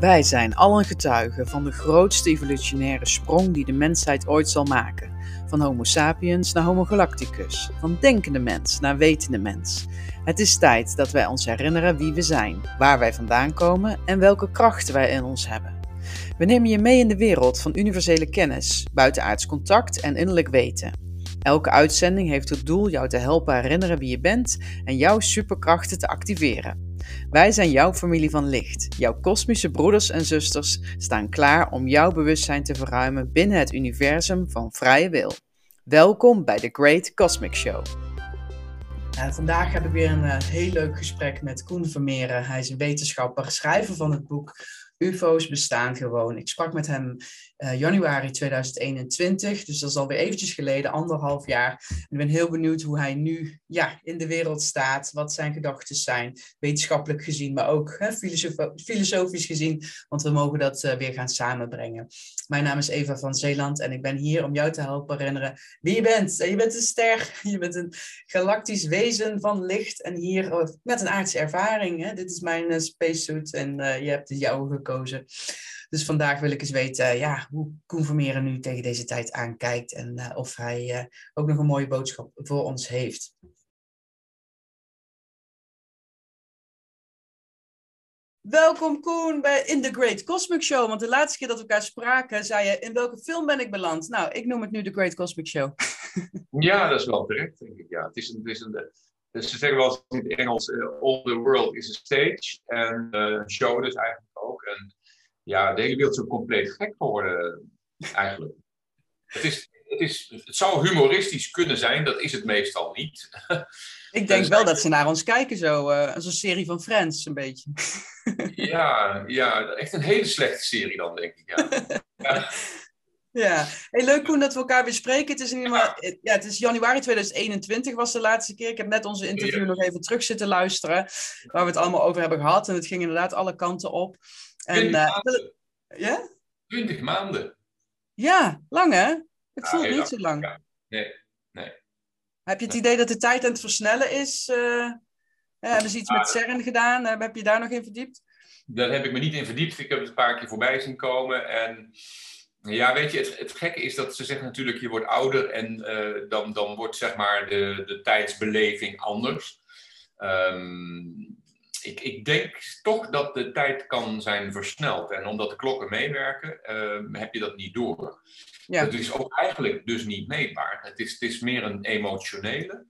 Wij zijn allen getuigen van de grootste evolutionaire sprong die de mensheid ooit zal maken. Van Homo sapiens naar Homo galacticus, van denkende mens naar wetende mens. Het is tijd dat wij ons herinneren wie we zijn, waar wij vandaan komen en welke krachten wij in ons hebben. We nemen je mee in de wereld van universele kennis, buitenaards contact en innerlijk weten. Elke uitzending heeft het doel jou te helpen herinneren wie je bent en jouw superkrachten te activeren. Wij zijn jouw familie van licht. Jouw kosmische broeders en zusters staan klaar om jouw bewustzijn te verruimen binnen het universum van vrije wil. Welkom bij The Great Cosmic Show. vandaag heb ik weer een uh, heel leuk gesprek met Koen Vermeeren. Hij is een wetenschapper, schrijver van het boek UFO's bestaan gewoon. Ik sprak met hem uh, januari 2021, dus dat is alweer eventjes geleden, anderhalf jaar. En ik ben heel benieuwd hoe hij nu ja, in de wereld staat, wat zijn gedachten zijn, wetenschappelijk gezien, maar ook hè, filosofisch gezien, want we mogen dat uh, weer gaan samenbrengen. Mijn naam is Eva van Zeeland en ik ben hier om jou te helpen herinneren wie je bent. Je bent een ster, je bent een galactisch wezen van licht en hier oh, met een aardse ervaring. Hè. Dit is mijn spacesuit en je hebt jouwe gekozen. Dus vandaag wil ik eens weten ja, hoe Koen Vermeeren nu tegen deze tijd aankijkt en uh, of hij uh, ook nog een mooie boodschap voor ons heeft. Welkom Koen bij In The Great Cosmic Show. Want de laatste keer dat we elkaar spraken, zei je: In welke film ben ik beland? Nou, ik noem het nu The Great Cosmic Show. ja, dat is wel terecht, denk ik. Ja, het is een, het is een, dus ze zeggen wel eens in het Engels: uh, All the world is a stage. En uh, show dus eigenlijk ook. En ja, de hele wereld is compleet gek geworden, eigenlijk. Het, is, het, is, het zou humoristisch kunnen zijn, dat is het meestal niet. Ik denk wel dat ze naar ons kijken, zo, uh, als een serie van Friends, een beetje. Ja, ja, echt een hele slechte serie dan, denk ik. Ja. ja. Ja, hey, leuk Koen dat we elkaar weer spreken. Het is, in ja. ja, het is januari 2021 was de laatste keer. Ik heb net onze interview nog even terug zitten luisteren, waar we het allemaal over hebben gehad. En het ging inderdaad alle kanten op. En, uh, ja? 20 maanden. Ja, lang hè? Het voelt niet zo lang. Ja. Nee, nee. Heb je het idee dat de tijd aan het versnellen is? Uh, hebben ze iets met CERN gedaan? Uh, heb je daar nog in verdiept? Daar heb ik me niet in verdiept. Ik heb het een paar keer voorbij zien komen. En ja, weet je, het, het gekke is dat ze zeggen natuurlijk, je wordt ouder en uh, dan, dan wordt zeg maar de, de tijdsbeleving anders. Um, ik, ik, denk toch dat de tijd kan zijn versneld. En omdat de klokken meewerken, uh, heb je dat niet door. Ja. Het is ook eigenlijk dus niet meetbaar. Het is, het is meer een emotionele,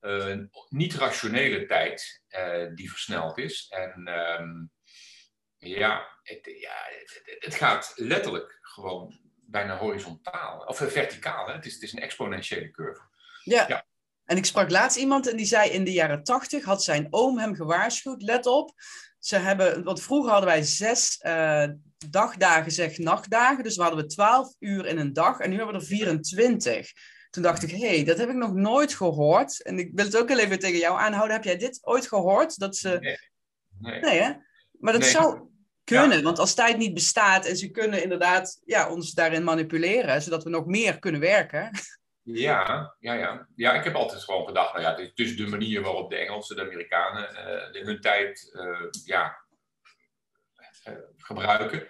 uh, niet rationele tijd uh, die versneld is. En um, ja, het, ja het, het, gaat letterlijk gewoon bijna horizontaal. Of verticaal. Hè? Het, is, het is een exponentiële curve. Ja. ja. En ik sprak laatst iemand en die zei in de jaren tachtig had zijn oom hem gewaarschuwd. Let op, ze hebben, want vroeger hadden wij zes uh, dagdagen, zeg nachtdagen. Dus we hadden we twaalf uur in een dag en nu hebben we er 24. Toen dacht ik, hé, hey, dat heb ik nog nooit gehoord. En ik wil het ook even tegen jou aanhouden. Heb jij dit ooit gehoord? Dat ze... Nee. Nee, nee hè? Maar dat nee. zou kunnen, want als tijd niet bestaat en ze kunnen inderdaad ja, ons daarin manipuleren, zodat we nog meer kunnen werken. Ja, ja, ja. Ja, ik heb altijd gewoon gedacht, nou ja, het is dus de manier waarop de Engelsen, de Amerikanen uh, hun tijd uh, ja, uh, gebruiken.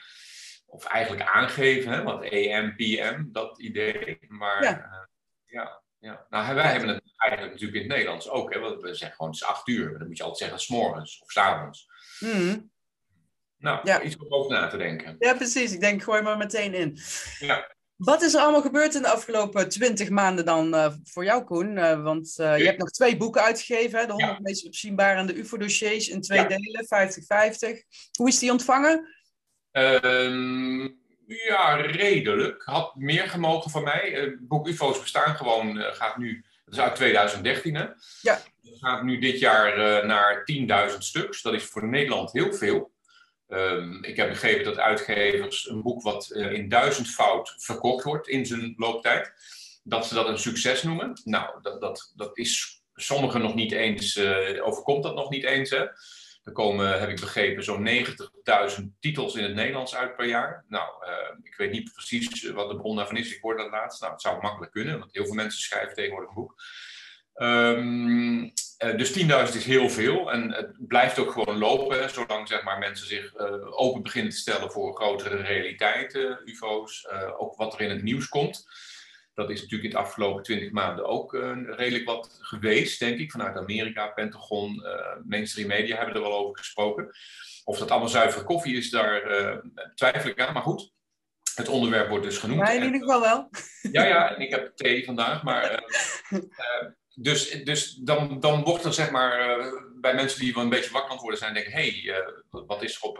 Of eigenlijk aangeven, hè, want AM, PM, dat idee. Maar ja, ja, ja. Nou, wij hebben het eigenlijk natuurlijk in het Nederlands ook. Hè, want we zeggen gewoon, het is acht uur. Dan moet je altijd zeggen, s'morgens of s'avonds. Mm. Nou, ja. iets om over na te denken. Ja, precies. Ik denk, gooi maar meteen in. Ja. Wat is er allemaal gebeurd in de afgelopen twintig maanden dan uh, voor jou, Koen? Uh, want uh, je hebt nog twee boeken uitgegeven, hè? de 100 ja. meest opzienbare en de UFO-dossiers in twee ja. delen, 50-50. Hoe is die ontvangen? Um, ja, redelijk. Had meer gemogen van mij. Het boek UFO's bestaan gewoon, gaat nu, dat is uit 2013 hè? Ja. Het gaat nu dit jaar naar 10.000 stuks. Dat is voor Nederland heel veel. Um, ik heb begrepen dat uitgevers een boek wat uh, in duizendvoud verkocht wordt in zijn looptijd, dat ze dat een succes noemen. Nou, dat, dat, dat is sommigen nog niet eens, uh, overkomt dat nog niet eens. Hè? Er komen, heb ik begrepen, zo'n 90.000 titels in het Nederlands uit per jaar. Nou, uh, ik weet niet precies wat de bron daarvan is. Ik hoorde dat laatst. Nou, het zou makkelijk kunnen, want heel veel mensen schrijven tegenwoordig een boek. Um, dus 10.000 is heel veel en het blijft ook gewoon lopen, zolang zeg maar, mensen zich open beginnen te stellen voor grotere realiteiten, UFO's, ook wat er in het nieuws komt. Dat is natuurlijk in de afgelopen twintig maanden ook redelijk wat geweest, denk ik. Vanuit Amerika, Pentagon, mainstream media hebben er wel over gesproken. Of dat allemaal zuivere koffie is, daar twijfel ik aan. Maar goed, het onderwerp wordt dus genoemd. Ja, in ieder geval wel. Ja, ja, en ik heb thee vandaag, maar... Uh, uh, dus dus dan, dan wordt er zeg maar uh, bij mensen die wel een beetje wakker aan worden zijn, denken: hé, hey, wat is er op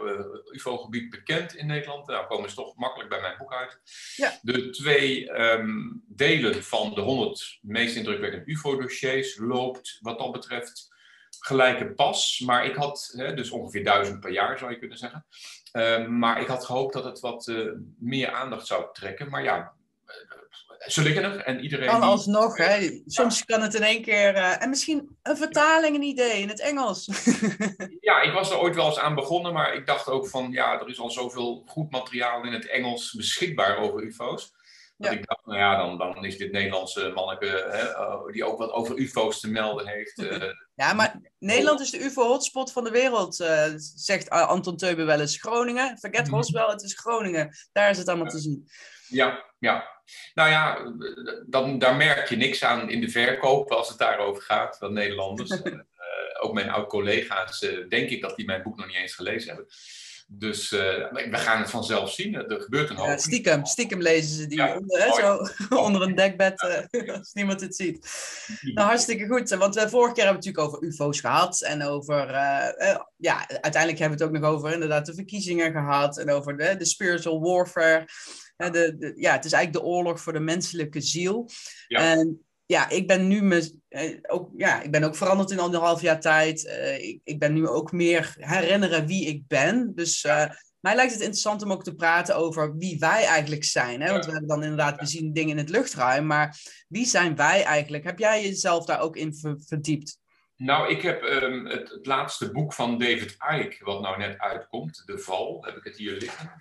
UFO-gebied bekend in Nederland? Nou, komen ze toch makkelijk bij mijn boek uit. Ja. De twee um, delen van de 100 meest indrukwekkende UFO-dossiers loopt wat dat betreft gelijke pas. Maar ik had, hè, dus ongeveer duizend per jaar zou je kunnen zeggen. Uh, maar ik had gehoopt dat het wat uh, meer aandacht zou trekken. Maar ja, ze liggen er en iedereen. Kan alsnog, hè? Soms kan het in één keer. Uh, en misschien een vertaling, een idee in het Engels. ja, ik was er ooit wel eens aan begonnen, maar ik dacht ook van ja, er is al zoveel goed materiaal in het Engels beschikbaar over UFO's. Dat ik dacht, nou ja, dan, dan is dit Nederlandse manneke, hè, oh, die ook wat over UFO's te melden heeft. Uh, ja, maar Nederland is de UFO-hotspot van de wereld, uh, zegt Anton Teube wel eens. Groningen, forget mhm. Roswell, het is Groningen. Daar is het allemaal te zien. Ja, ja. Nou ja, dan, daar merk je niks aan in de verkoop als het daarover gaat, van Nederlanders. uh, ook mijn oud-collega's, denk ik dat die mijn boek nog niet eens gelezen hebben. Dus uh, we gaan het vanzelf zien. Er gebeurt een hoop. Ja, stiekem, stiekem lezen ze die onder, hè, zo, onder een dekbed, als niemand het ziet. Nou, hartstikke goed. Want we vorige keer hebben we het natuurlijk over UFO's gehad. En over, uh, ja, uiteindelijk hebben we het ook nog over inderdaad de verkiezingen gehad. En over de, de spiritual warfare. De, de, ja, het is eigenlijk de oorlog voor de menselijke ziel. Ja. En ja, ik ben nu me, eh, ook, ja, ik ben ook veranderd in anderhalf jaar tijd. Uh, ik, ik, ben nu ook meer herinneren wie ik ben. Dus uh, mij lijkt het interessant om ook te praten over wie wij eigenlijk zijn. Hè? Want we hebben dan inderdaad, we zien dingen in het luchtruim. Maar wie zijn wij eigenlijk? Heb jij jezelf daar ook in verdiept? Nou, ik heb um, het, het, laatste boek van David Icke, wat nou net uitkomt, De Val, heb ik het hier liggen.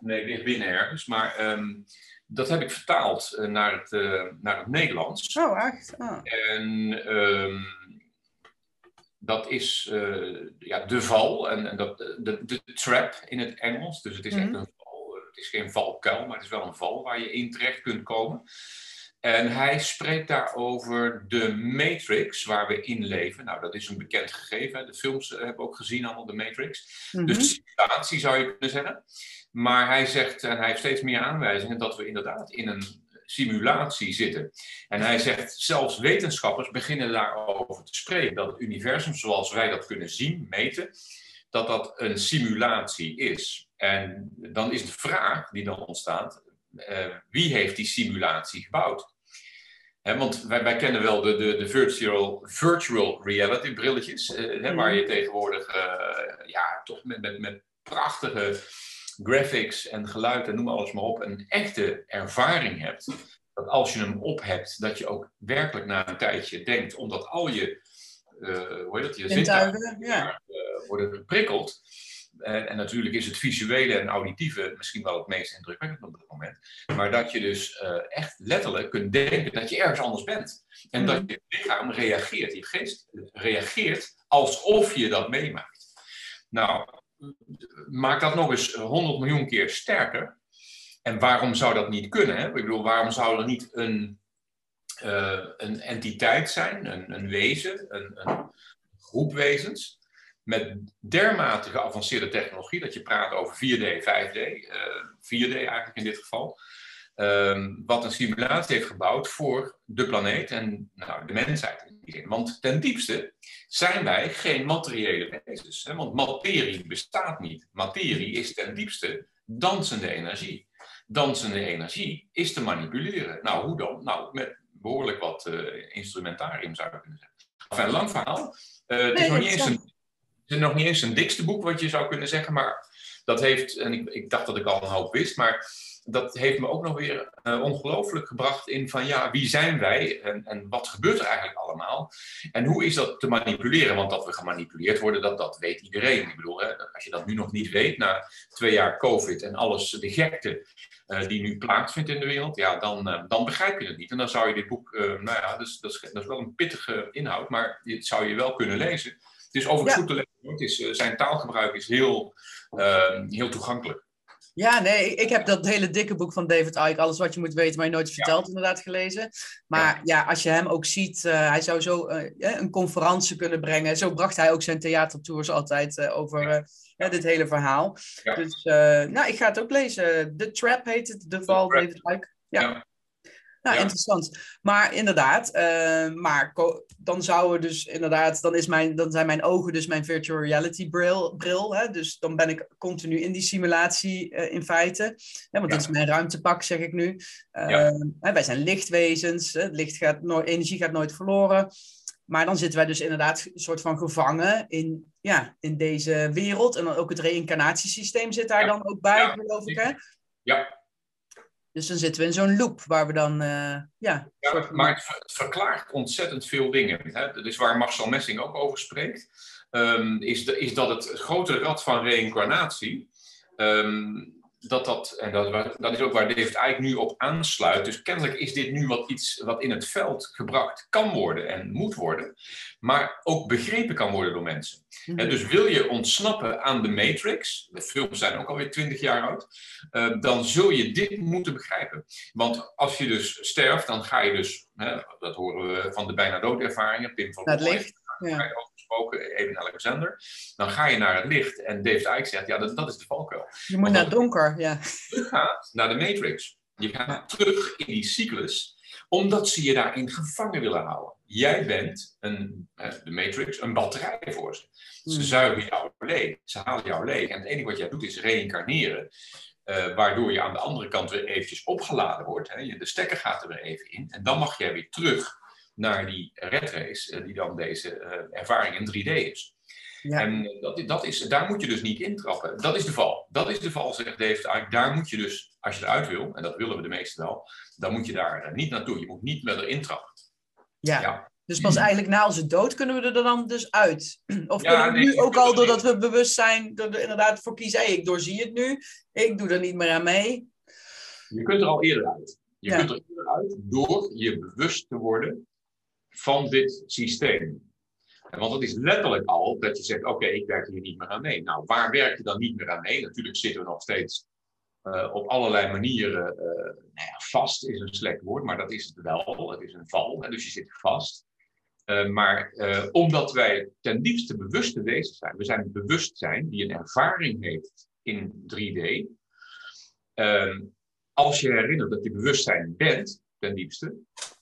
Nee, ligt binnen ergens. Maar um, dat heb ik vertaald uh, naar, het, uh, naar het Nederlands. Oh, echt? Oh. En um, dat is uh, ja, de val, en, en dat, de, de trap in het Engels. Dus het is mm -hmm. echt een val. Het is geen valkuil, maar het is wel een val waar je in terecht kunt komen. En hij spreekt daar over de Matrix, waar we in leven. Nou, dat is een bekend gegeven. De films hebben we ook gezien, allemaal de Matrix. Mm -hmm. Dus simulatie zou je kunnen zeggen. Maar hij zegt, en hij heeft steeds meer aanwijzingen, dat we inderdaad in een simulatie zitten. En hij zegt, zelfs wetenschappers beginnen daarover te spreken. Dat het universum zoals wij dat kunnen zien, meten, dat dat een simulatie is. En dan is de vraag die dan ontstaat, wie heeft die simulatie gebouwd? He, want wij, wij, kennen wel de, de, de virtual, virtual reality brilletjes, uh, he, waar je tegenwoordig uh, ja, toch met, met, met prachtige graphics en geluid en noem alles maar op, een echte ervaring hebt, dat als je hem op hebt, dat je ook werkelijk na een tijdje denkt, omdat al je, uh, hoe heet dat, je zintuigen ja. worden geprikkeld. En, en, natuurlijk is het visuele en auditieve misschien wel het meest indrukwekkend op dat moment. Maar dat je dus uh, echt letterlijk kunt denken dat je ergens anders bent. En mm. dat je lichaam reageert, je geest reageert alsof je dat meemaakt. Nou, maak dat nog eens 100 miljoen keer sterker. En waarom zou dat niet kunnen? Hè? Ik bedoel, waarom zou er niet een, uh, een entiteit zijn, een, een wezen, een, een, groep wezens, met dermate geavanceerde technologie, dat je praat over 4D, 5D, uh, 4D eigenlijk in dit geval, um, wat een simulatie heeft gebouwd voor de planeet en nou, de mensheid. Want ten diepste zijn wij geen materiële wezens. Hè? Want materie bestaat niet. Materie is ten diepste dansende energie. Dansende energie is te manipuleren. Nou, hoe dan? Nou, met behoorlijk wat uh, instrumentarium zou je kunnen zeggen. Enfin, lang verhaal. Uh, het, is nog niet eens een, is nog niet eens een dikste boek wat je zou kunnen zeggen, maar dat heeft, en ik, ik dacht dat ik al een hoop wist, maar dat heeft me ook nog weer uh, ongelooflijk gebracht in van ja, wie zijn wij en, en wat gebeurt er eigenlijk allemaal? En hoe is dat te manipuleren? Want dat we gemanipuleerd worden, dat, dat weet iedereen. Ik bedoel, hè, als je dat nu nog niet weet, na twee jaar COVID en alles, de gekte uh, die nu plaatsvindt in de wereld, ja, dan, uh, dan begrijp je het niet. En dan zou je dit boek, nou ja, dus, dat, is, dat is wel een pittige inhoud, maar dit zou je wel kunnen lezen. Het is overigens goed te lezen. Het is, zijn taalgebruik is heel, heel toegankelijk. Ja, nee, ik heb dat hele dikke boek van David Icke, Alles wat je moet weten, maar je nooit vertelt, inderdaad gelezen. Maar ja. als je hem ook ziet, uh, hij zou zo uh, een conferentie kunnen brengen. Zo bracht hij ook zijn theatertours altijd uh, over dit hele verhaal. Dus nou, ik ga het ook lezen. The Trap heet het, De Val, David Icke. ja. Nou, ja. interessant. Maar inderdaad, uh, maar dan zouden dus inderdaad, dan, is mijn, dan zijn mijn ogen dus mijn virtual reality bril. bril hè? Dus dan ben ik continu in die simulatie uh, in feite. Hè? Want ja. dat is mijn ruimtepak, zeg ik nu. Uh, ja. wij zijn lichtwezens, het licht gaat no energie gaat nooit verloren. Maar dan zitten wij dus inderdaad een soort van gevangen in, ja, in deze wereld. En dan ook het reïncarnatiesysteem zit daar dan ook bij, geloof ik. Hè? Ja, dus dan zitten we in zo'n loop waar we dan, uh, ja... maar het, verklaart ontzettend veel dingen. Hè? Is waar Marcel Messing ook over spreekt. Um, is, is dat het grote rad van reïncarnatie... Um, dat dat, en dat, dat is ook waar David Icke nu op aansluit. Dus kennelijk is dit nu wat iets wat in het veld gebracht kan worden en moet worden, maar ook begrepen kan worden door mensen. Mm -hmm. dus wil je ontsnappen aan de Matrix, de films zijn ook alweer twintig jaar oud, uh, dan zul je dit moeten begrijpen. Want als je dus sterft, dan ga je dus, hè, dat horen we van de bijna doodervaringen, Pim van Dat licht. Ja gesproken, Eben Alexander. Dan ga je naar het licht. En David Icke zegt, ja, dat, dat is de valkuil. Je moet naar het donker, ja. Je gaat naar de Matrix. Je gaat terug in die cyclus, omdat ze je daarin gevangen willen houden. Jij bent, een, de Matrix, een batterij voor ze. Ze hmm. zuigen jou leeg, ze halen jou leeg. En het enige wat jij doet is reïncarneren. Uh, waardoor je aan de andere kant weer eventjes opgeladen wordt. Hè. De stekker gaat er weer even in. En dan mag jij weer terug naar die red race, eh, die dan deze eh, ervaring in 3D is. Ja. En eh, dat, dat is, daar moet je dus niet intrappen. Dat is de val. Dat is de val, zegt David Daar moet je dus, als je eruit wil, en dat willen we de meesten wel, dan moet je daar niet naartoe. Je moet niet met erin trappen. Ja. ja. Dus pas eigenlijk na onze dood kunnen we er dan dus uit. Of ja, kunnen we nu ook al, doordat we bewust zijn, er inderdaad voor kiezen, hey, ik doorzie het nu, ik doe er niet meer aan mee. Je kunt er al eerder uit. Je kunt er eerder uit door je bewust te worden van dit systeem. Want het is letterlijk al dat je zegt, oké, ik werk hier niet meer aan mee. Nou, waar werk je dan niet meer aan mee? Natuurlijk zitten we nog steeds uh, op allerlei manieren uh, nou ja, vast, is een slecht woord, maar dat is het wel. Het is een val, hè, dus je zit vast. Uh, maar omdat wij ten diepste bewuste wezens zijn, we zijn een bewustzijn die een ervaring heeft in 3D. Ehm, als je herinnert dat je bewustzijn bent, ten diepste,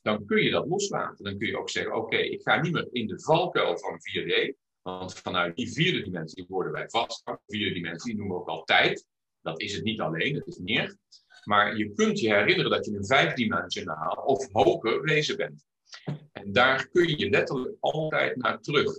dan kun je dat loslaten. Dan kun je ook zeggen, oké, ik ga niet meer in de valkuil van 4D, want vanuit die vierde dimensie worden wij vast. Vierde dimensie noemen we ook al tijd. Dat is het niet alleen, het is meer. Maar je kunt je herinneren dat je een vijfdimensionaal of hoger wezen bent. En daar kun je letterlijk altijd naar terug.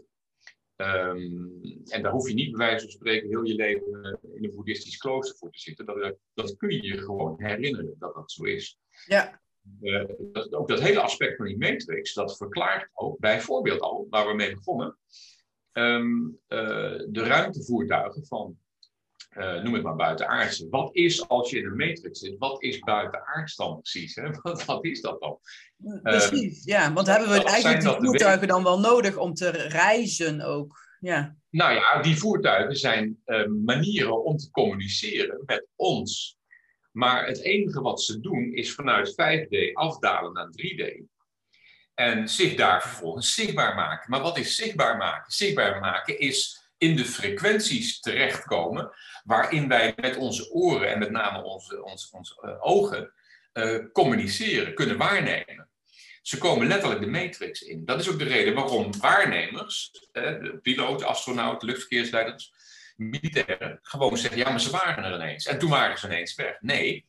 Um, en daar hoef je niet bij wijze van spreken heel je leven in een boeddhistisch klooster voor te zitten. Dat, dat kun je je gewoon herinneren dat dat zo is. Ja. Uh, dat, ook dat hele aspect van die matrix, dat verklaart ook bijvoorbeeld al, waar we mee begonnen, um, uh, de ruimtevoertuigen van, uh, noem het maar buitenaardse. Wat is als je in een matrix zit, wat is buitenaards dan precies? Hè? Wat, wat, is dat dan? Precies, ja, want hebben we eigenlijk die voertuigen dan wel nodig om te reizen ook? Ja. Nou ja, die voertuigen zijn manieren om te communiceren met ons. Maar het enige wat ze doen is vanuit 5D afdalen naar 3D. En zich daar vervolgens zichtbaar maken. Maar wat is zichtbaar maken? Zichtbaar maken is in de frequenties terechtkomen waarin wij met onze oren en met name onze, uh, ogen uh, communiceren, kunnen waarnemen. Ze komen letterlijk de matrix in. Dat is ook de reden waarom waarnemers, de piloot, astronaut, luchtverkeersleiders, militairen gewoon zeggen, ja, maar ze waren er ineens. En toen waren ze ineens weg. Nee,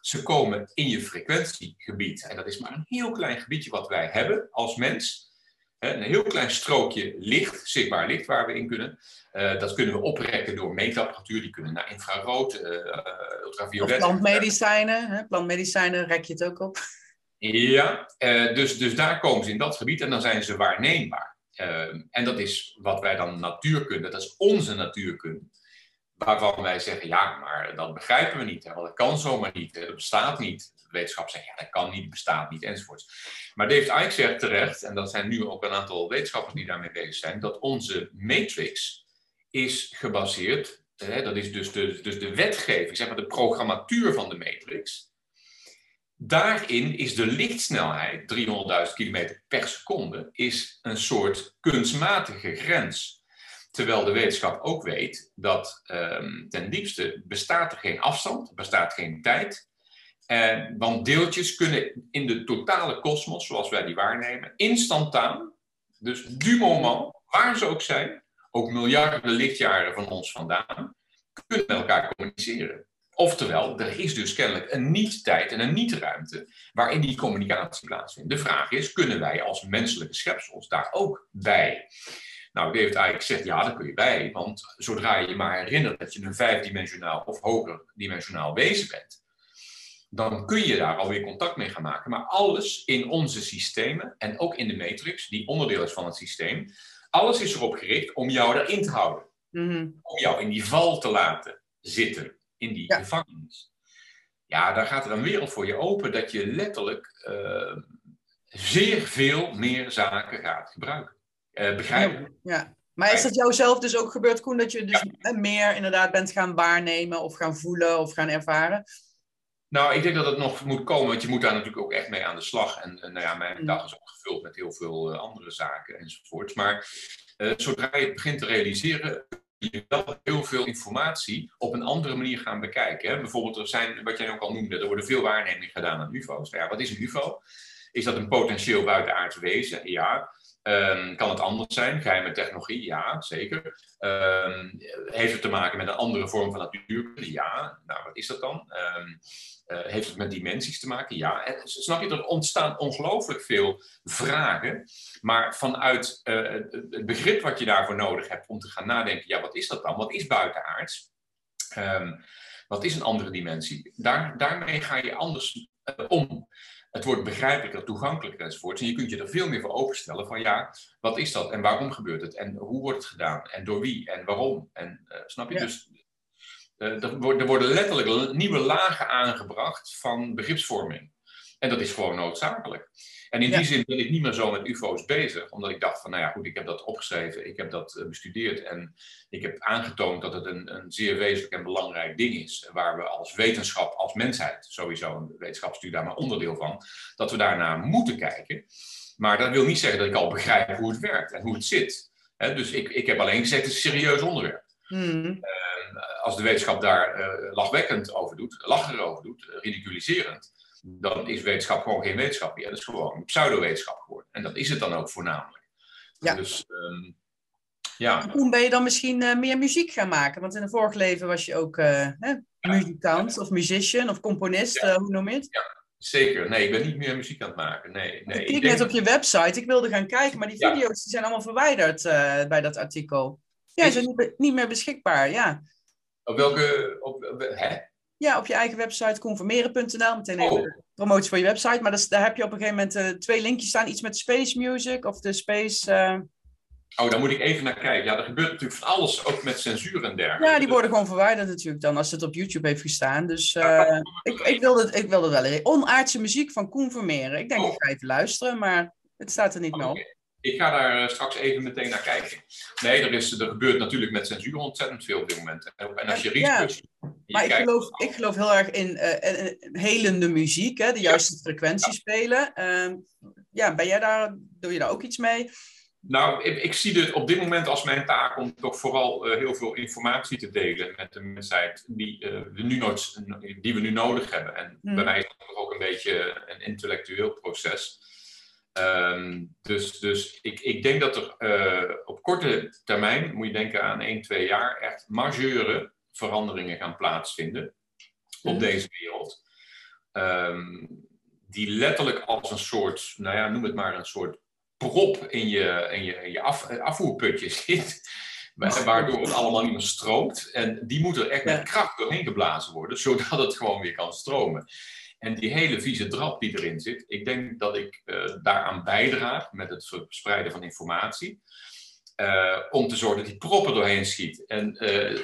ze komen in je frequentiegebied. En dat is maar een heel klein gebiedje wat wij hebben als mens. Een heel klein strookje licht, zichtbaar licht waar we in kunnen. Uh, dat kunnen we oprekken door meetapparatuur. Die kunnen naar infrarood, uh, ultraviolet. Of plantmedicijnen. Hè? Plantmedicijnen rek je het ook op. Ja, uh, dus, dus daar komen ze in dat gebied en dan zijn ze waarneembaar. En dat is wat wij dan natuurkunde, dat is onze natuurkunde. Waarvan wij zeggen, ja, maar dat begrijpen we niet. Hè, want dat kan zomaar niet. Dat bestaat niet. Wetenschap zegt, ja, dat kan niet, bestaat niet, enzovoorts. Maar David Icke zegt terecht, en dat zijn nu ook een aantal wetenschappers die daarmee bezig zijn, dat onze matrix is gebaseerd, hè, dat is dus de, dus de wetgeving, zeg maar de programmatuur van de matrix. Daarin is de lichtsnelheid, 300.000 km per seconde, is een soort kunstmatige grens. Terwijl de wetenschap ook weet dat um, ten diepste bestaat er geen afstand, bestaat geen tijd. Uh, want deeltjes kunnen in de totale kosmos, zoals wij die waarnemen, instantaan, dus du moment, waar ze ook zijn, ook miljarden lichtjaren van ons vandaan, kunnen met elkaar communiceren. Oftewel, er is dus kennelijk een niet-tijd en een niet-ruimte waarin die communicatie plaatsvindt. De vraag is, kunnen wij als menselijke schepsels daar ook bij? Nou, David eigenlijk zegt, ja, daar kun je bij. Want zodra je je maar herinnert dat je een vijfdimensionaal of hoger dimensionaal wezen bent, dan kun je daar alweer contact mee gaan maken. Maar alles in onze systemen en ook in de matrix, die onderdeel is van het systeem, alles is erop gericht om jou erin te houden. Mhm. Om jou in die val te laten zitten, in die gevangenis. Ja, daar gaat er een wereld voor je open dat je letterlijk uh, zeer veel meer zaken gaat gebruiken. Uh, begrijpen. Ja. Maar is dat jou zelf dus ook gebeurd, Koen, dat je dus meer inderdaad bent gaan waarnemen of gaan voelen of gaan ervaren? Nou, ik denk dat het nog moet komen, want je moet daar natuurlijk ook echt mee aan de slag. En, en nou ja, mijn mm. dag is ook gevuld met heel veel uh, andere zaken enzovoort. Maar uh, zodra je het begint te realiseren, je wel heel veel informatie op een andere manier gaan bekijken. Hè? Bijvoorbeeld, er zijn, wat jij ook al noemde, er worden veel waarnemingen gedaan aan UFO's. Nou ja, wat is een UFO? Is dat een potentieel buitenaards wezen? Ja. Um, kan het anders zijn? Geheime technologie? Ja, zeker. Um, heeft het te maken met een andere vorm van natuurkunde? Ja. Nou, wat is dat dan? Um, uh, heeft het met dimensies te maken? Ja. En, snap je, er ontstaan ongelooflijk veel vragen. Maar vanuit uh, het begrip wat je daarvoor nodig hebt om te gaan nadenken, ja, wat is dat dan? Wat is buitenaards? wat is een andere dimensie? Daar, daarmee ga je anders uh, om het wordt begrijpelijker, toegankelijker enzovoort. En je kunt je er veel meer voor openstellen van ja, wat is dat en waarom gebeurt het en hoe wordt het gedaan en door wie en waarom. En snap je? Dus er, er worden letterlijk nieuwe lagen aangebracht van begripsvorming. En dat is gewoon noodzakelijk. En in die zin ben ik niet meer zo met UFO's bezig, omdat ik dacht van, nou ja, goed, ik heb dat opgeschreven, ik heb dat eh, bestudeerd en ik heb aangetoond dat het een, een zeer wezenlijk en belangrijk ding is, waar we als wetenschap, als mensheid, sowieso een wetenschapsstudie daar maar onderdeel van, dat we daarnaar moeten kijken. Maar dat wil niet zeggen dat ik al begrijp hoe het werkt en hoe het zit. dus ik, ik heb alleen gezegd, het is een serieus onderwerp. Hmm. Als de wetenschap daar uh, lachwekkend over doet, lacherig over doet, ridiculiserend, dan is wetenschap gewoon geen wetenschap meer. Dat is gewoon pseudowetenschap geworden. En dat is het dan ook voornamelijk. Ja. Dus, um, ja. Toen ben je dan misschien uh, meer muziek gaan maken? Want in een vorig leven was je ook uh, muzikant of musician of componist, uh, hoe noem je het? Ja, zeker. Nee, ik ben niet meer muziek aan het maken. Nee, nee. Ik keek net op je website, ik wilde gaan kijken, maar die video's die zijn allemaal verwijderd bij dat artikel. Ja, ze zijn niet, niet meer beschikbaar, ja. Op welke... Op, hè? Ja, op je eigen website conformeren.nl. Meteen even oh. promotie voor je website. Maar daar heb je op een gegeven moment uh, twee linkjes staan. Iets met space music of de space... Uh... Oh, daar moet ik even naar kijken. Ja, er gebeurt natuurlijk van alles, ook met censuur en dergelijke. Ja, die worden gewoon verwijderd natuurlijk dan, als het op YouTube heeft gestaan. Dus uh, ik, ik, wilde, ik wilde wel... Onaardse muziek van Conformeren. Ik denk, oh. ik ga even luisteren, maar het staat er niet meer op. Ik ga daar eh, straks even meteen naar kijken. Nee, er, is, er gebeurt natuurlijk met censuur ontzettend veel op dit moment. En als je research... Ja. Maar ik, geloof, ik geloof heel erg in uh, helende muziek, hè, de juiste frequentie spelen. Uh, ja, ben jij daar, doe je daar ook iets mee? Nou, ik, ik, zie het op dit moment als mijn taak om toch vooral uh, heel veel informatie te delen met de mensheid die, uh, we, nu nooit, die we nu nodig hebben. En hmm. bij mij is het ook een beetje een intellectueel proces. Um, dus dus ik, ik denk dat er uh, op korte termijn, moet je denken aan 1, 2 jaar, echt majeure veranderingen gaan plaatsvinden op mhm. deze wereld. Um, die letterlijk als een soort, nou ja, noem het maar een soort prop in je, in je, in je af, afvoerputje zit. Waardoor het allemaal niet meer stroomt. En die moet er echt met kracht doorheen geblazen worden, zodat het gewoon weer kan stromen. En die hele vieze drap die erin zit, ik denk dat ik uh, daaraan bijdraag met het verspreiden van informatie. Uh, om te zorgen dat die proppen doorheen schiet. En uh,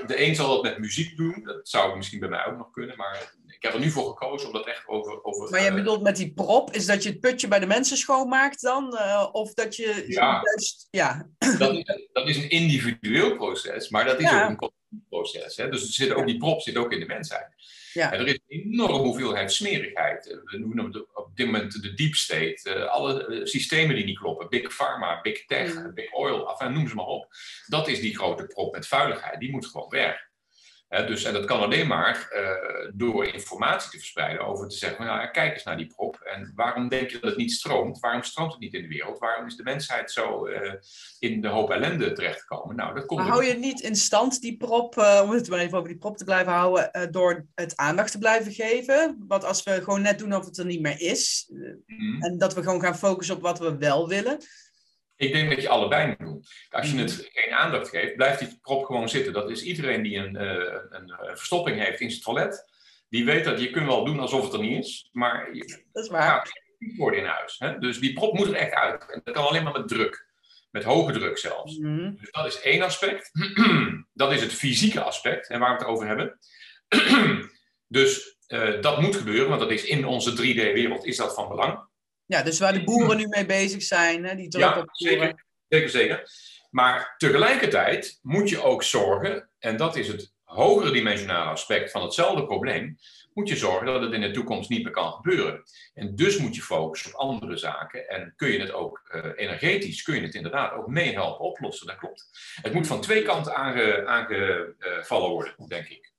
de een zal dat met muziek doen, dat zou misschien bij mij ook nog kunnen, maar ik heb er nu voor gekozen om dat echt over. over maar je bedoelt met die prop, is dat je het putje bij de mensen schoonmaakt dan? of dat je ja, juist. Ja. Dat, is, dat is een individueel proces, maar dat is ook een proces. Hè? Dus er zit ook, die prop zit ook in de mensheid. Ja. En er is een enorme hoeveelheid smerigheid. We noemen het op dit moment de deep state. Uh, alle uh, systemen die niet kloppen. Big pharma, big tech, mm. big oil, enfin, noem ze maar op. Dat is die grote prop met vuiligheid. Die moet gewoon weg dus, en dat kan alleen maar uh, door informatie te verspreiden over te zeggen, nou, kijk eens naar die prop en waarom denk je dat het niet stroomt? Waarom stroomt het niet in de wereld? Waarom is de mensheid zo uh, in de hoop ellende terechtgekomen? Nou, dat komt maar hou je niet in stand die prop, uh, om het maar even over die prop te blijven houden, door het aandacht te blijven geven? Want als we gewoon net doen of het er niet meer is mm. en dat we gewoon gaan focussen op wat we wel willen, ik denk dat je allebei moet doen. Als je het geen aandacht geeft, blijft die prop gewoon zitten. Dat is iedereen die een, uh, een, verstopping heeft in zijn toilet. Die weet dat je kunt wel doen alsof het er niet is. Maar je dat is waar. niet worden in huis. Hè? Dus die prop moet er echt uit. En dat kan alleen maar met druk. Met hoge druk zelfs. Mm Dus dat is één aspect. dat is het fysieke aspect en waar we het over hebben. dus uh, dat moet gebeuren, want dat is in onze 3D-wereld is dat van belang. Ja, dus waar de boeren nu mee bezig zijn, hè, die druk ja, op zeker, zeker, zeker. Maar tegelijkertijd moet je ook zorgen, en dat is het hogere dimensionale aspect van hetzelfde probleem, moet je zorgen dat het in de toekomst niet meer kan gebeuren. En dus moet je focussen op andere zaken. En kun je het ook uh, energetisch, kun je het inderdaad ook meehelpen oplossen. Dat klopt. Het moet van twee kanten aange, aangevallen worden, denk ik.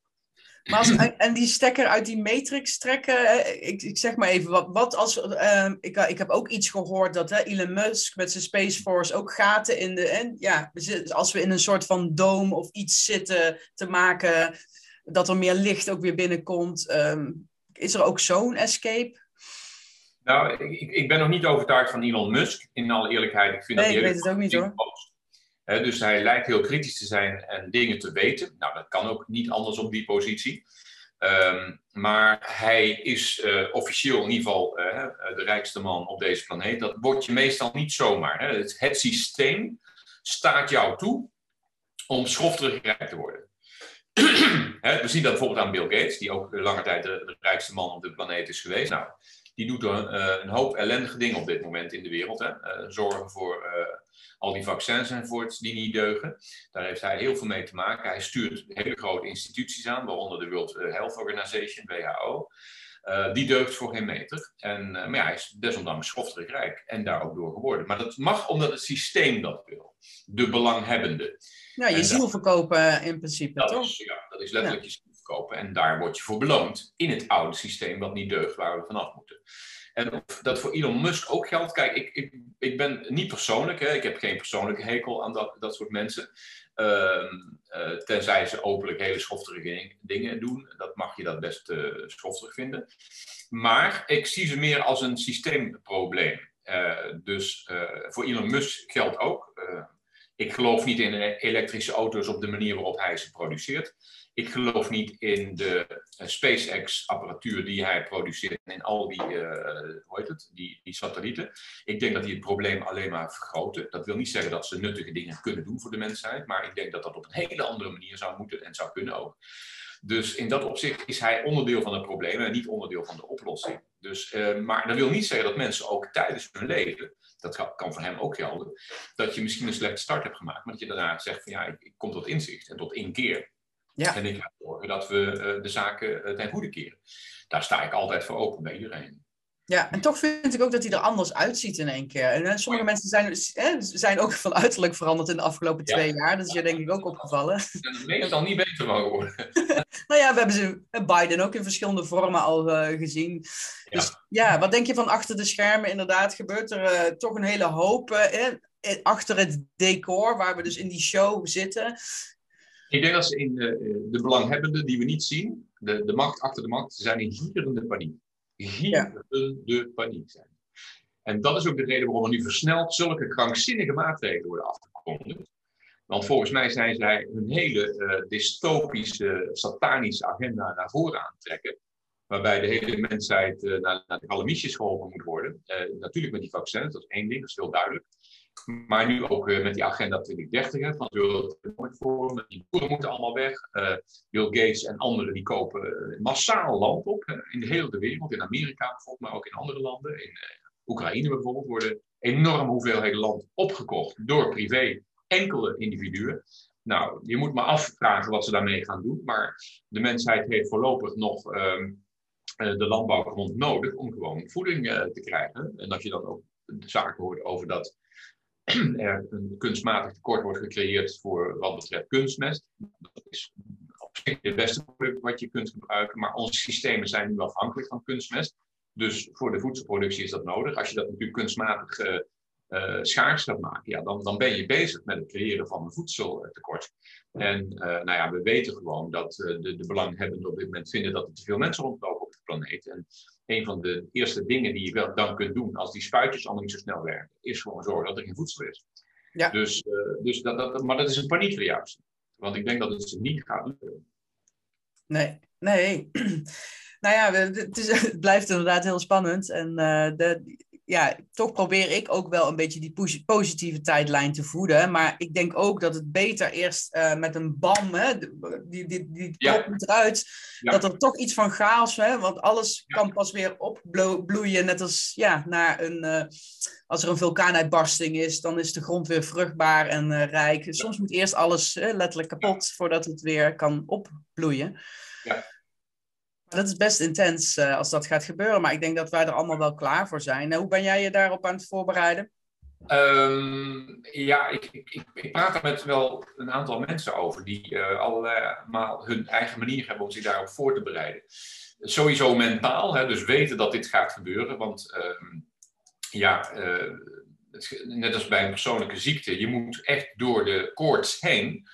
Maar als, en die stekker uit die matrix trekken, ik, ik zeg maar even, wat, wat als, uh, ik, ik heb ook iets gehoord dat hè, Elon Musk met zijn Space Force ook gaten in de, en ja, als we in een soort van doom of iets zitten te maken, dat er meer licht ook weer binnenkomt, um, is er ook zo'n escape? Nou, ik, ik ben nog niet overtuigd van Elon Musk, in alle eerlijkheid. Ik vind nee, dat ik weet het ook niet hoor dus hij lijkt heel kritisch te zijn en dingen te weten. Nou, dat kan ook niet anders op die positie. Um, maar hij is uh, officieel in ieder geval uh, de rijkste man op deze planeet. Dat word je meestal niet zomaar. Hè. Het, systeem staat jou toe om schofterig te worden. we zien dat bijvoorbeeld aan Bill Gates, die ook lange tijd de, rijkste man op de planeet is geweest. Nou, die doet een, uh, een hoop ellendige dingen op dit moment in de wereld. Hè. zorgen voor al die vaccins enzovoorts die niet deugen. Daar heeft hij heel veel mee te maken. Hij stuurt hele grote instituties aan, waaronder de World Health Organization, WHO. Uh, die deugt voor geen meter. En, uh, maar ja, hij is desondanks schofterig rijk en daar ook door geworden. Maar dat mag omdat het systeem dat wil. De belanghebbende. Ja, je ziel verkopen in principe, dat toch? Is, ja, dat is letterlijk je ziel verkopen. En daar word je voor beloond in het oude systeem wat niet deugt, waar we vanaf moeten. En of dat voor Elon Musk ook geldt. Kijk, ik, ik, ik ben niet persoonlijk, hè, ik heb geen persoonlijke hekel aan dat, dat soort mensen. Uh, uh, tenzij ze openlijk hele schofterige dingen doen. Dat mag je dat best uh, schofterig vinden. Maar ik zie ze meer als een systeemprobleem. Eh, dus voor Elon Musk geldt ook. Ik geloof niet in elektrische auto's op de manier waarop hij ze produceert. Ik geloof niet in de uh, SpaceX-apparatuur die hij produceert en in al die, uh, hoe heet het, die, die satellieten. Ik denk dat die het probleem alleen maar vergroten. Dat wil niet zeggen dat ze nuttige dingen kunnen doen voor de mensheid, maar ik denk dat dat op een hele andere manier zou moeten en zou kunnen ook. Dus in dat opzicht is hij onderdeel van het probleem en niet onderdeel van de oplossing. Dus, uh, maar dat wil niet zeggen dat mensen ook tijdens hun leven, dat kan voor hem ook gelden, dat je misschien een slechte start hebt gemaakt, maar dat je daarna zegt van ja, ik, ik kom tot inzicht en tot inkeer. Ja. En ik ga zorgen dat we uh, de zaken uh, ten goede keren. Daar sta ik altijd voor open bij iedereen. Ja, en toch vind ik ook dat hij er anders uitziet in één keer. En sommige mensen zijn, zijn ook van uiterlijk veranderd in de afgelopen twee jaar. Dat is je denk ik ook opgevallen. En meestal niet beter mogen worden. nou ja, we hebben ze, Biden ook in verschillende vormen al uh, gezien. Dus ja, wat denk je van achter de schermen? Inderdaad, gebeurt er toch een hele hoop achter het decor, waar we dus in die show zitten. Ik denk dat ze in de, eh, de belanghebbenden die we niet zien, de, de macht achter de macht, ze zijn in gierende paniek. Gierende ja. paniek zijn. En dat is ook de reden waarom er nu versneld zulke krankzinnige maatregelen worden afgekondigd. Want volgens mij zijn zij hun hele uh, dystopische, satanische agenda naar voren aan het trekken. Waarbij de hele mensheid uh, naar, naar de kalamiesjes geholpen moet worden. Uh, natuurlijk met die vaccins, dat is één ding, dat is heel duidelijk. Maar nu ook met die agenda 2030 hè, van World Economic Forum. Die boeren moeten allemaal weg. Bill Gates en anderen die kopen massaal land op in de hele wereld. In Amerika bijvoorbeeld, maar ook in andere landen. In Oekraïne bijvoorbeeld worden enorme hoeveelheden land opgekocht door privé enkele individuen. Nou, je moet maar afvragen wat ze daarmee gaan doen. Maar de mensheid heeft voorlopig nog um, de landbouwgrond nodig om gewoon voeding uh, te krijgen. En als je dan ook zaken hoort over dat er een kunstmatig tekort wordt gecreëerd voor wat betreft kunstmest. Dat is op zich het beste product wat je kunt gebruiken. Maar onze systemen zijn nu afhankelijk van kunstmest. Dus voor de voedselproductie is dat nodig. Als je dat natuurlijk kunstmatig uh, uh, schaars gaat maken, ja, dan, dan ben je bezig met het creëren van een voedseltekort. En uh, nou ja, we weten gewoon dat de, de belanghebbenden op dit moment vinden dat er te veel mensen rondlopen op de planeet. En een van de eerste dingen die je wel dan kunt doen als die spuitjes allemaal niet zo snel werken, is gewoon zorgen dat er geen voedsel is. Ja. Dus, dus dat, dat, maar dat is een paniek voor juist. Want ik denk dat het ze niet gaat lukken. Nee, nee. nou ja, het, is, het, blijft inderdaad heel spannend. En uh, de, ja, toch probeer ik ook wel een beetje die positieve tijdlijn te voeden. Maar ik denk ook dat het beter eerst uh, met een bam, hè, die, die, die ja. moet eruit, ja. dat er toch iets van chaos, hè, want alles ja. kan pas weer opbloeien. Net als ja, naar een, uh, als er een vulkaanuitbarsting is, dan is de grond weer vruchtbaar en uh, rijk. Soms moet eerst alles letterlijk kapot voordat het weer kan opbloeien. Ja dat is best intens uh, als dat gaat gebeuren. Maar ik denk dat wij er allemaal wel klaar voor zijn. Uh, hoe ben jij je daarop aan het voorbereiden? Um, ja, ik, ik, ik, praat er met wel een aantal mensen over die uh, allemaal hun eigen manier hebben om zich daarop voor te bereiden. Sowieso mentaal, hè, dus weten dat dit gaat gebeuren. Want ja, net als bij een persoonlijke ziekte, je moet echt door de koorts heen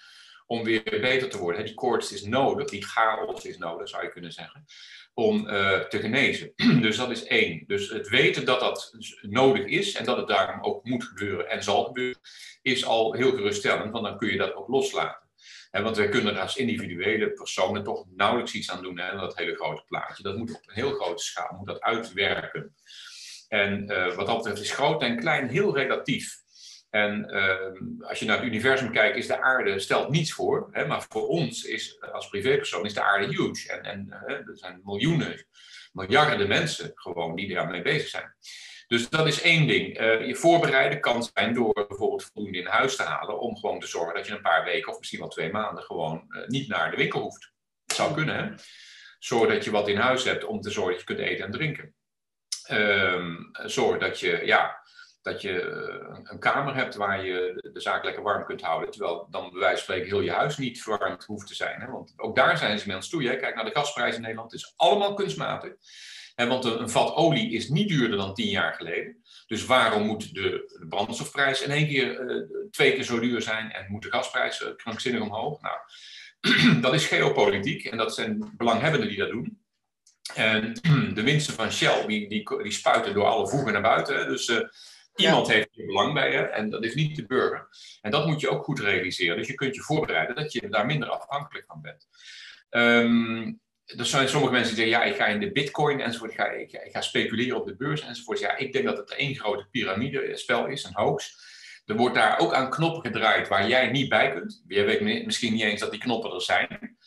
om weer beter te worden. Die koorts is nodig, die chaos is nodig, zou je kunnen zeggen, om uh, te genezen. dus dat is één. Dus het weten dat dat nodig is en dat het daarom ook moet gebeuren en zal gebeuren, is al heel geruststellend, want dan kun je dat ook loslaten. Want wij kunnen als individuele personen toch nauwelijks iets aan doen, hè, dat hele grote plaatje. Dat moet op een heel grote schaal, moet dat uitwerken. En uh, wat dat betreft is groot en klein heel relatief. En uh, als je naar het universum kijkt, is de aarde stelt niets voor. Hè, maar voor ons is, als privépersoon is de aarde huge. En, en uh, er zijn miljoenen, miljarden mensen gewoon die daarmee bezig zijn. Dus dat is één ding. Uh, je voorbereiden kan zijn door bijvoorbeeld voldoende in huis te halen. Om gewoon te zorgen dat je een paar weken of misschien wel twee maanden gewoon niet naar de winkel hoeft. Dat zou kunnen, hè? Zorg dat je wat in huis hebt om te zorgen dat je kunt eten en drinken. Uh, zorg dat je, ja, dat je eh, een kamer hebt waar je de zaak lekker warm kunt houden. Terwijl dan bij wijze van spreken heel je huis niet verwarmd hoeft te zijn. Hè? Want ook daar zijn ze met ons toe. Jij kijkt naar de gasprijzen in Nederland. Het is allemaal kunstmatig. Want een, vat olie is niet duurder dan tien jaar geleden. Dus waarom moet de, brandstofprijs in één keer uh, twee keer zo duur zijn en moet de gasprijs krankzinnig omhoog? Nou, dat is geopolitiek en dat zijn belanghebbenden die dat doen. En de winsten van Shell, die, die, spuiten door alle voegen naar buiten. Dus uh, Iemand heeft er belang bij je en dat is niet de burger. En dat moet je ook goed realiseren. Dus je kunt je voorbereiden dat je daar minder afhankelijk van bent. Um, er zijn sommige mensen die zeggen, ja, ik ga in de bitcoin enzovoort, ik ga, ik, ik ga speculeren op de beurs enzovoort. Ja, ik denk dat het één grote piramidespel is, een hoax. Er wordt daar ook aan knoppen gedraaid waar jij niet bij kunt. Jij weet misschien niet eens dat die knoppen er zijn.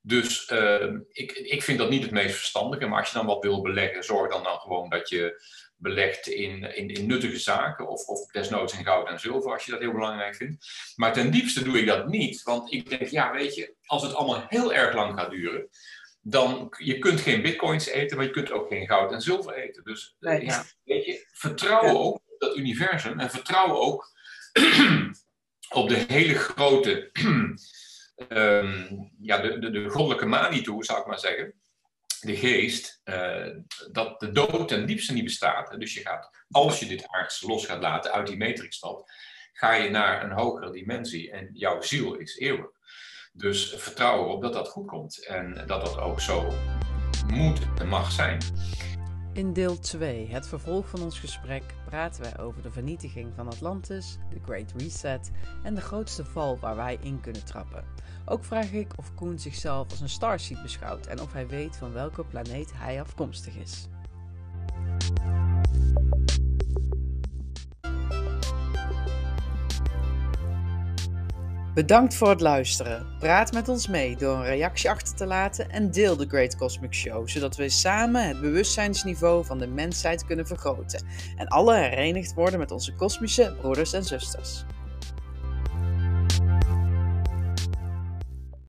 Dus uh, ik, ik vind dat niet het meest verstandige. Maar als je dan wat wil beleggen, zorg dan dan gewoon dat je belegd in, in, in, nuttige zaken of, of desnoods in goud en zilver als je dat heel belangrijk vindt. Maar ten diepste doe ik dat niet, want ik denk, ja weet je, als het allemaal heel erg lang gaat duren, dan je kunt geen bitcoins eten, maar je kunt ook geen goud en zilver eten. Dus nee. ja, weet je, vertrouwen ook op dat universum en vertrouwen ook op de hele grote, um, ja, de, de, de goddelijke manie toe, zou ik maar zeggen de geest, uh, dat de dood ten diepste niet bestaat. Dus je gaat, als je dit aards los gaat laten uit die matrixstad, ga je naar een hogere dimensie en jouw ziel is eeuwig. Dus vertrouw erop dat dat goed komt en dat dat ook zo moet en mag zijn. In deel 2, het vervolg van ons gesprek, praten wij over de vernietiging van Atlantis, de Great Reset en de grootste val waar wij in kunnen trappen. Ook vraag ik of Koen zichzelf als een starseed beschouwt en of hij weet van welke planeet hij afkomstig is. Bedankt voor het luisteren. Praat met ons mee door een reactie achter te laten en deel de Great Cosmic Show, zodat we samen het bewustzijnsniveau van de mensheid kunnen vergroten en alle herenigd worden met onze kosmische broeders en zusters.